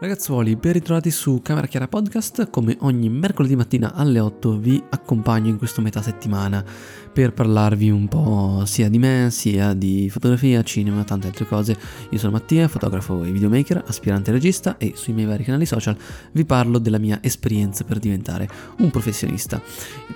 Ragazzuoli, ben ritrovati su Camera Chiara Podcast. Come ogni mercoledì mattina alle 8 vi accompagno in questo metà settimana per parlarvi un po' sia di me, sia di fotografia, cinema, tante altre cose. Io sono Mattia, fotografo e videomaker, aspirante regista e sui miei vari canali social vi parlo della mia esperienza per diventare un professionista.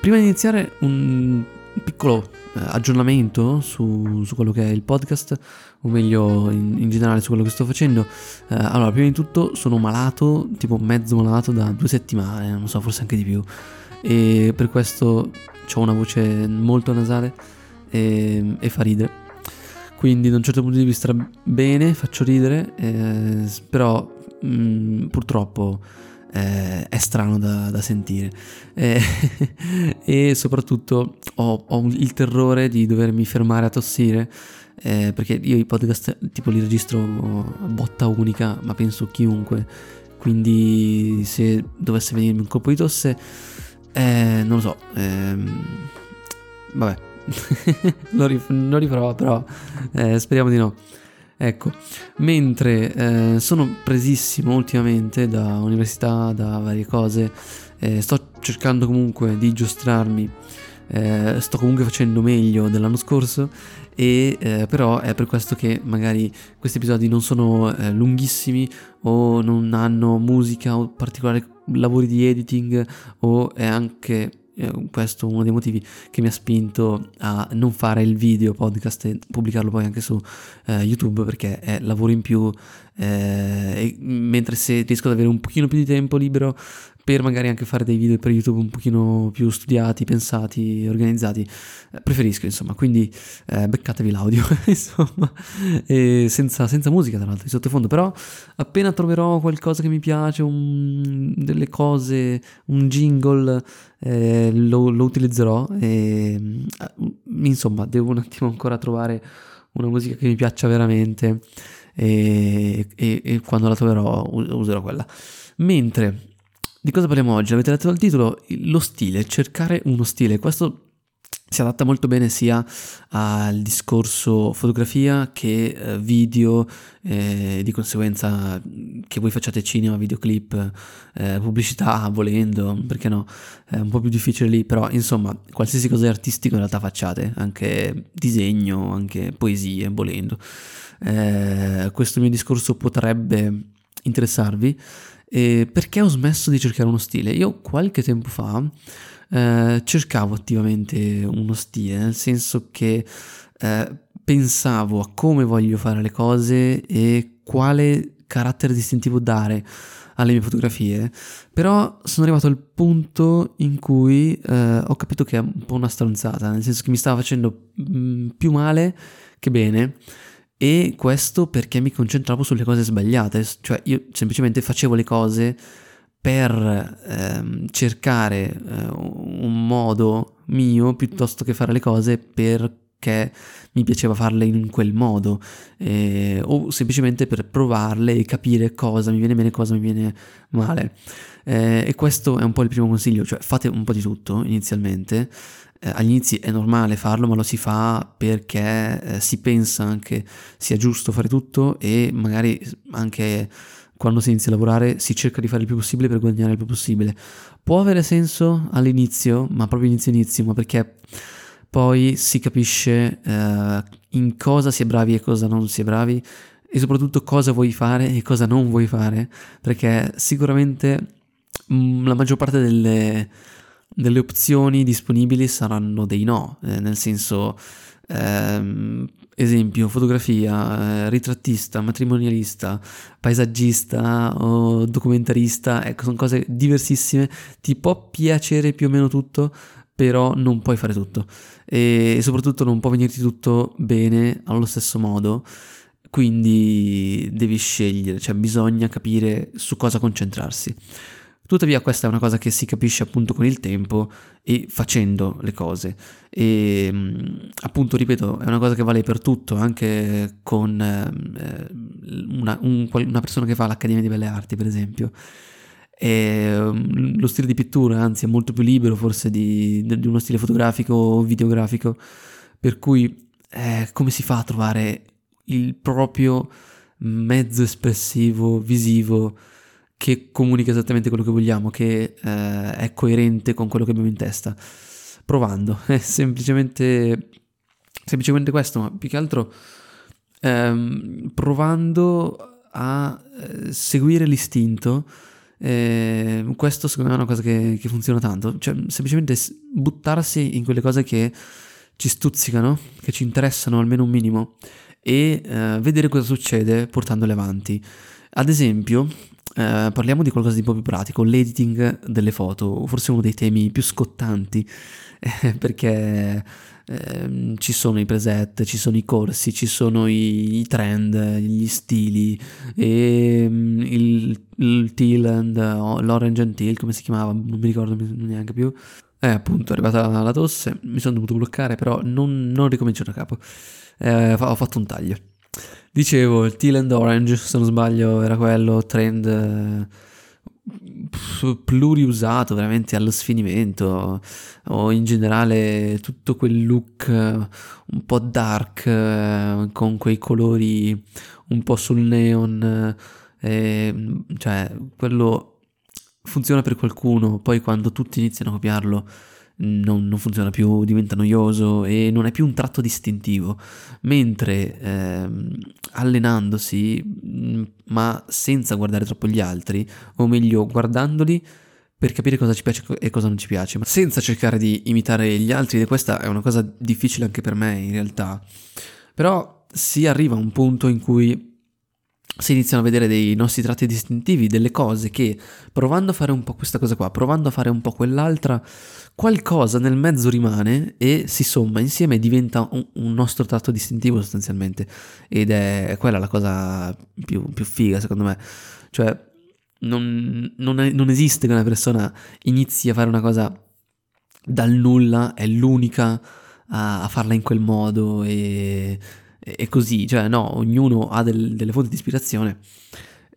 Prima di iniziare un piccolo eh, aggiornamento su, su, quello che è il podcast, o meglio in, in generale su quello che sto facendo. Eh, allora, prima di tutto sono malato, tipo mezzo malato da due settimane, non so, forse anche di più. E per questo ho una voce molto nasale e, e fa ridere. Quindi da un certo punto di vista bene, faccio ridere, eh, però mh, mm, purtroppo eh, è strano da, da sentire. Eh, e soprattutto ho, ho, il terrore di dovermi fermare a tossire eh, perché io i podcast tipo li registro a botta unica ma penso chiunque. Quindi se dovesse venirmi un colpo di tosse eh, non lo so ehm, vabbè. Lo, rif- lo rifarò però eh, speriamo di no Ecco, mentre eh, sono presissimo ultimamente da università, da varie cose, eh, sto cercando comunque di giostrarmi, eh, sto comunque facendo meglio dell'anno scorso e eh, però è per questo che magari questi episodi non sono eh, lunghissimi o non hanno musica o particolari lavori di editing o è anche eh, questo è uno dei motivi che mi ha spinto a non fare il video podcast e pubblicarlo poi anche su eh, YouTube perché è lavoro in più eh, mentre se riesco ad avere un pochino più di tempo libero per magari anche fare dei video per YouTube un pochino più studiati, pensati, organizzati, eh, preferisco insomma, quindi eh, beccatevi l'audio insomma, senza, senza, musica tra l'altro di sottofondo, però appena troverò qualcosa che mi piace, un, delle cose, un jingle, eh, lo, lo, utilizzerò e eh, insomma devo un attimo ancora trovare una musica che mi piaccia veramente e, e, e quando la troverò userò quella. Mentre di cosa parliamo oggi? Avete letto dal titolo? Lo stile, cercare uno stile. Questo si adatta molto bene sia al discorso fotografia che eh, video, eh, di conseguenza che voi facciate cinema, videoclip, eh, pubblicità, volendo, perché no, è un po' più difficile lì, però insomma qualsiasi cosa artistico in realtà facciate, anche disegno, anche poesie, volendo. Eh, questo mio discorso potrebbe interessarvi. E perché ho smesso di cercare uno stile? Io qualche tempo fa eh, cercavo attivamente uno stile, nel senso che eh, pensavo a come voglio fare le cose e quale carattere distintivo dare alle mie fotografie, però sono arrivato al punto in cui eh, ho capito che è un po' una stronzata, nel senso che mi stava facendo mh, mm, più male che bene e questo perché mi concentravo sulle cose sbagliate, cioè io semplicemente facevo le cose per ehm, cercare eh, un modo mio piuttosto che fare le cose perché mi piaceva farle in quel modo eh, o semplicemente per provarle e capire cosa mi viene bene e cosa mi viene male. Eh, e questo è un po' il primo consiglio, cioè fate un po' di tutto inizialmente eh, agli inizi è normale farlo, ma lo si fa perché eh, si pensa anche sia giusto fare tutto e magari anche quando si inizia a lavorare si cerca di fare il più possibile per guadagnare il più possibile. Può avere senso all'inizio, ma proprio inizio inizio, ma perché poi si capisce eh, in cosa si è bravi e cosa non si è bravi e soprattutto cosa vuoi fare e cosa non vuoi fare, perché sicuramente mh, mm, la maggior parte delle delle opzioni disponibili saranno dei no, eh, nel senso, ehm, esempio, fotografia, eh, ritrattista, matrimonialista, paesaggista o documentarista, ecco, sono cose diversissime, ti può piacere più o meno tutto, però non puoi fare tutto e, soprattutto non può venirti tutto bene allo stesso modo quindi devi scegliere, cioè bisogna capire su cosa concentrarsi. Tuttavia questa è una cosa che si capisce appunto con il tempo e facendo le cose. E mm, appunto, ripeto, è una cosa che vale per tutto, anche con eh, una, un, una persona che fa l'Accademia di Belle Arti, per esempio. E, mm, lo stile di pittura, anzi, è molto più libero forse di, di uno stile fotografico o videografico, per cui eh, come si fa a trovare il proprio mezzo espressivo visivo che comunica esattamente quello che vogliamo, che eh, è coerente con quello che abbiamo in testa. Provando, è semplicemente, semplicemente questo, ma più che altro ehm, provando a eh, seguire l'istinto. Eh, questo secondo me è una cosa che, che funziona tanto, cioè semplicemente buttarsi in quelle cose che ci stuzzicano, che ci interessano almeno un minimo e eh, vedere cosa succede portandole avanti. Ad esempio, eh, parliamo di qualcosa di un po' più pratico, l'editing delle foto, forse uno dei temi più scottanti, eh, perché eh, ci sono i preset, ci sono i corsi, ci sono i, i trend, gli stili, e um, il, il teal and, l'orange and teal, come si chiamava, non mi ricordo neanche più. Eh, appunto, è arrivata la tosse, mi sono dovuto bloccare, però non, non ricomincio da capo. Eh, ho fatto un taglio. Dicevo, il teal and orange, se non sbaglio, era quello trend eh, pluriusato veramente allo sfinimento, o in generale tutto quel look eh, un po' dark, eh, con quei colori un po' sul neon, eh, cioè quello funziona per qualcuno, poi quando tutti iniziano a copiarlo non, non, funziona più, diventa noioso e non è più un tratto distintivo, mentre ehm, allenandosi, mm, ma senza guardare troppo gli altri, o meglio guardandoli per capire cosa ci piace e cosa non ci piace, ma senza cercare di imitare gli altri, e questa è una cosa difficile anche per me in realtà, però si arriva a un punto in cui si iniziano a vedere dei nostri tratti distintivi, delle cose che provando a fare un po' questa cosa qua, provando a fare un po' quell'altra, qualcosa nel mezzo rimane e si somma insieme e diventa un, un nostro tratto distintivo sostanzialmente. Ed è quella la cosa più, più figa secondo me. Cioè, non, non, è, non esiste che una persona inizi a fare una cosa dal nulla, è l'unica a, farla in quel modo e e così, cioè no, ognuno ha del, delle fonti di ispirazione,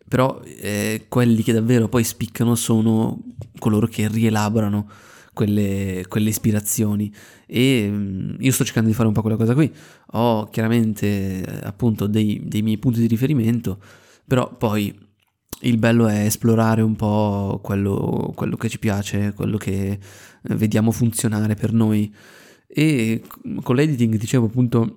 però eh, quelli che davvero poi spiccano sono coloro che rielaborano quelle, quelle ispirazioni. E mm, io sto cercando di fare un po' quella cosa qui, ho chiaramente eh, appunto dei, dei miei punti di riferimento, però poi il bello è esplorare un po' quello, quello che ci piace, quello che eh, vediamo funzionare per noi. E con l'editing dicevo appunto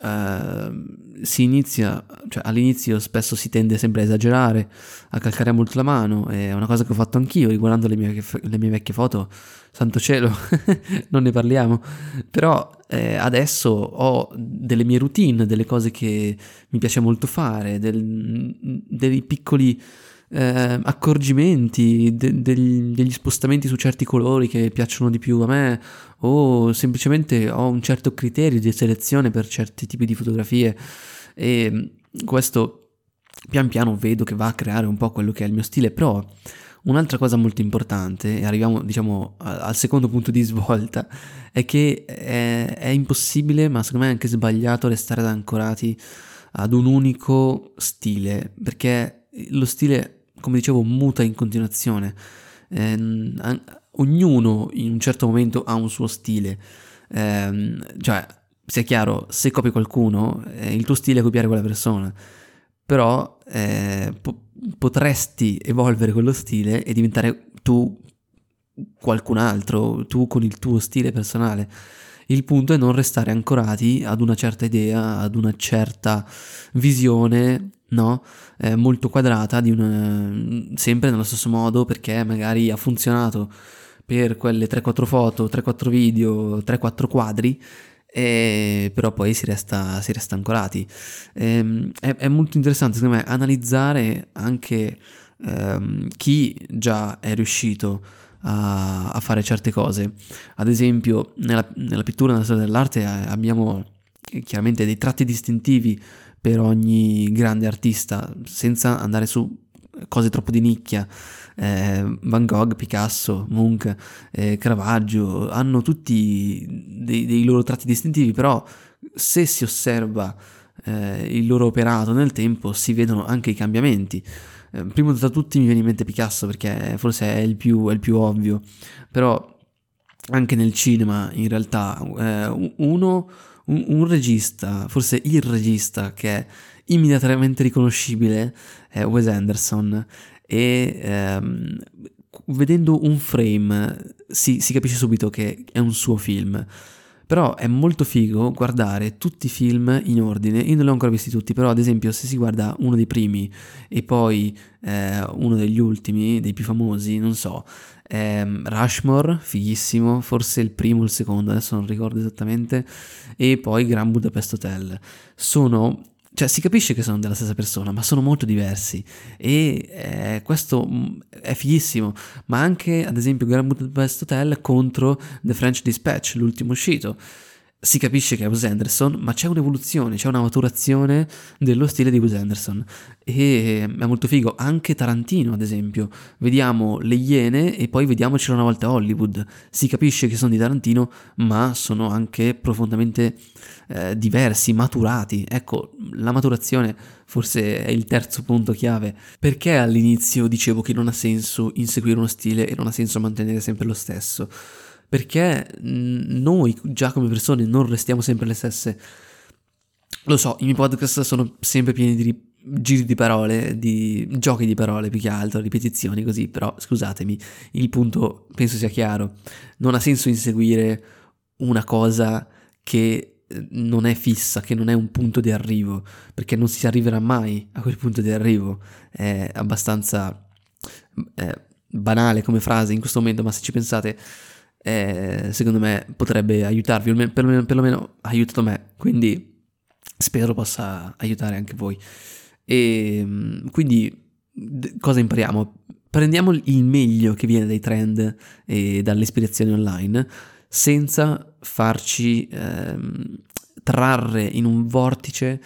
Uh, si inizia, cioè all'inizio spesso si tende sempre a esagerare, a calcare molto la mano, è una cosa che ho fatto anch'io riguardando le mie, le mie vecchie foto, santo cielo, non ne parliamo, però eh, adesso ho delle mie routine, delle cose che mi piace molto fare, del, dei piccoli eh, accorgimenti, de- degli, degli spostamenti su certi colori che piacciono di più a me o semplicemente ho un certo criterio di selezione per certi tipi di fotografie. E questo pian piano vedo che va a creare un po' quello che è il mio stile, però un'altra cosa molto importante, e arriviamo diciamo al secondo punto di svolta, è che è, è impossibile, ma secondo me è anche sbagliato restare ancorati ad un unico stile, perché lo stile come dicevo, muta in continuazione. Eh, ognuno in un certo momento ha un suo stile. Eh, cioè, sia chiaro, se copi qualcuno, eh, il tuo stile è copiare quella persona. Però eh, po- potresti evolvere quello stile e diventare tu qualcun altro, tu con il tuo stile personale. Il punto è non restare ancorati ad una certa idea, ad una certa visione no? Eh, molto quadrata, una, sempre nello stesso modo perché magari ha funzionato per quelle 3-4 foto, 3-4 video, 3-4 quadri, e però poi si resta, si resta ancorati. Ehm, è, è, molto interessante secondo me analizzare anche ehm, chi già è riuscito a, a, fare certe cose. Ad esempio nella, nella pittura, nella storia dell'arte eh, abbiamo chiaramente dei tratti distintivi per ogni grande artista, senza andare su cose troppo di nicchia. Eh, Van Gogh, Picasso, Munch, eh, Caravaggio hanno tutti dei, dei, loro tratti distintivi, però se si osserva eh, il loro operato nel tempo si vedono anche i cambiamenti. Eh, primo tra tutti mi viene in mente Picasso perché forse è il più, è il più ovvio, però anche nel cinema in realtà eh, uno un, un regista, forse il regista che è immediatamente riconoscibile è Wes Anderson e ehm, vedendo un frame si, si capisce subito che è un suo film. Però è molto figo guardare tutti i film in ordine. Io non li ho ancora visti tutti, però ad esempio se si guarda uno dei primi e poi eh, uno degli ultimi, dei più famosi, non so, ehm, Rushmore, fighissimo, forse il primo o il secondo, adesso non ricordo esattamente, e poi Grand Budapest Hotel. Sono cioè si capisce che sono della stessa persona, ma sono molto diversi. E eh, questo mm, è fighissimo, ma anche ad esempio Grand Budapest Hotel contro The French Dispatch, l'ultimo uscito si capisce che è Wes Anderson, ma c'è un'evoluzione, c'è una maturazione dello stile di Wes Anderson e è molto figo. Anche Tarantino, ad esempio, vediamo Le Iene e poi vediamocelo una volta a Hollywood. Si capisce che sono di Tarantino, ma sono anche profondamente eh, diversi, maturati. Ecco, la maturazione forse è il terzo punto chiave. Perché all'inizio dicevo che non ha senso inseguire uno stile e non ha senso mantenere sempre lo stesso? Perché noi già come persone non restiamo sempre le stesse. Lo so, i miei podcast sono sempre pieni di giri di parole, di giochi di parole più che altro, ripetizioni così, però scusatemi, il punto penso sia chiaro. Non ha senso inseguire una cosa che eh, non è fissa, che non è un punto di arrivo, perché non si arriverà mai a quel punto di arrivo. È abbastanza eh, banale come frase in questo momento, ma se ci pensate eh, secondo me potrebbe aiutarvi, perlomeno, perlomeno ha aiutato me, quindi spero possa aiutare anche voi. E ehm, quindi cosa impariamo? Prendiamo il meglio che viene dai trend e dalle ispirazioni online senza farci ehm, trarre in un vortice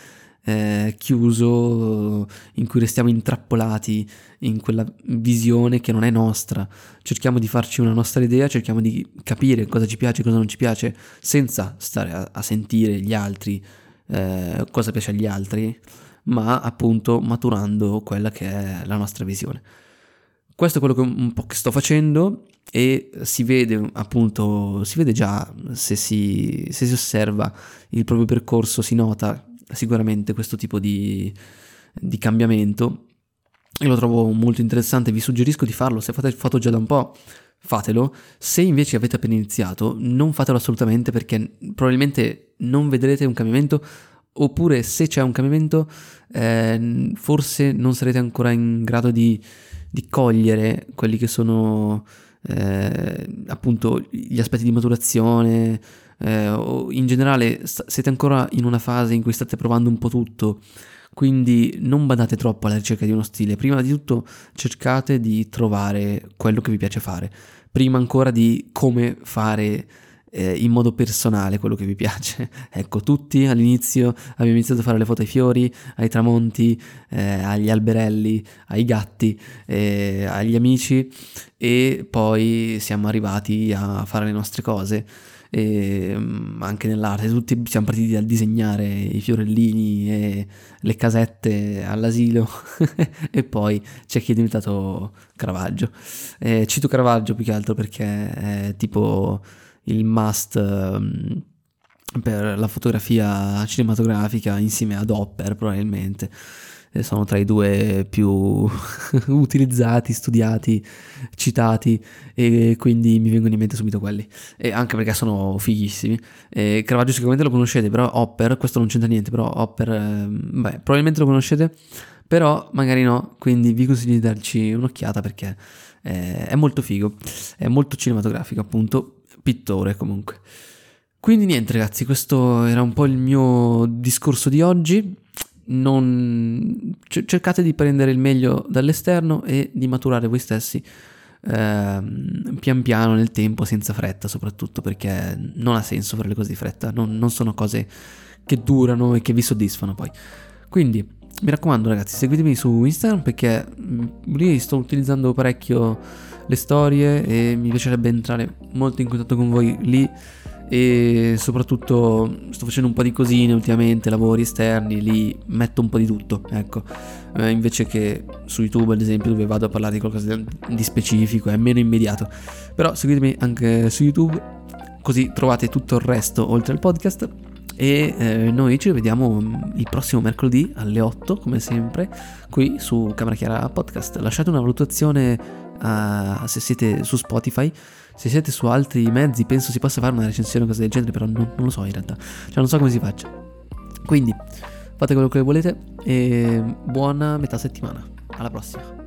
eh, chiuso in cui restiamo intrappolati in quella visione che non è nostra. Cerchiamo di farci una nostra idea, cerchiamo di capire cosa ci piace e cosa non ci piace senza stare a, a sentire gli altri, eh, cosa piace agli altri, ma appunto maturando quella che è la nostra visione. Questo è quello che un po' che sto facendo e si vede appunto, si vede già se si, se si osserva il proprio percorso, si nota sicuramente questo tipo di, di cambiamento e lo trovo molto interessante, vi suggerisco di farlo, se fate fatto già da un po', fatelo, se invece avete appena iniziato, non fatelo assolutamente perché probabilmente non vedrete un cambiamento oppure se c'è un cambiamento eh, forse non sarete ancora in grado di, di cogliere quelli che sono eh, appunto gli aspetti di maturazione eh, o in generale siete ancora in una fase in cui state provando un po' tutto quindi non badate troppo alla ricerca di uno stile prima di tutto cercate di trovare quello che vi piace fare prima ancora di come fare eh, in modo personale quello che vi piace. ecco, tutti all'inizio abbiamo iniziato a fare le foto ai fiori, ai tramonti, eh, agli alberelli, ai gatti, eh, agli amici e poi siamo arrivati a fare le nostre cose. E mm, anche nell'arte tutti siamo partiti dal disegnare i fiorellini e le casette all'asilo e poi c'è chi è diventato Caravaggio. Eh, cito Caravaggio più che altro perché è tipo il must um, per la fotografia cinematografica insieme ad Hopper probabilmente sono tra i due più utilizzati, studiati, citati e quindi mi vengono in mente subito quelli e anche perché sono fighissimi e Caravaggio sicuramente lo conoscete però Hopper, questo non c'entra niente però Hopper, eh, beh probabilmente lo conoscete però magari no quindi vi consiglio di darci un'occhiata perché eh, è molto figo è molto cinematografico appunto pittore comunque. Quindi niente ragazzi, questo era un po' il mio discorso di oggi. Non... cercate di prendere il meglio dall'esterno e di maturare voi stessi ehm, pian piano nel tempo, senza fretta soprattutto, perché non ha senso fare le cose di fretta, non, non sono cose che durano e che vi soddisfano poi. Quindi mi raccomando ragazzi, seguitemi su Instagram perché mm, lì sto utilizzando parecchio le storie e mi piacerebbe entrare molto in contatto con voi lì e soprattutto sto facendo un po' di cosine ultimamente, lavori esterni, lì metto un po' di tutto, ecco, eh, invece che su YouTube ad esempio dove vado a parlare di qualcosa di specifico, è meno immediato, però seguitemi anche su YouTube così trovate tutto il resto oltre al podcast. E eh, noi ci vediamo mm, il prossimo mercoledì alle 8 come sempre qui su Camera Chiara Podcast. Lasciate una valutazione uh, se siete su Spotify se siete su altri mezzi penso si possa fare una recensione o cose del genere però non, non lo so in realtà. Cioè non so come si faccia. Quindi fate quello che volete e buona metà settimana. Alla prossima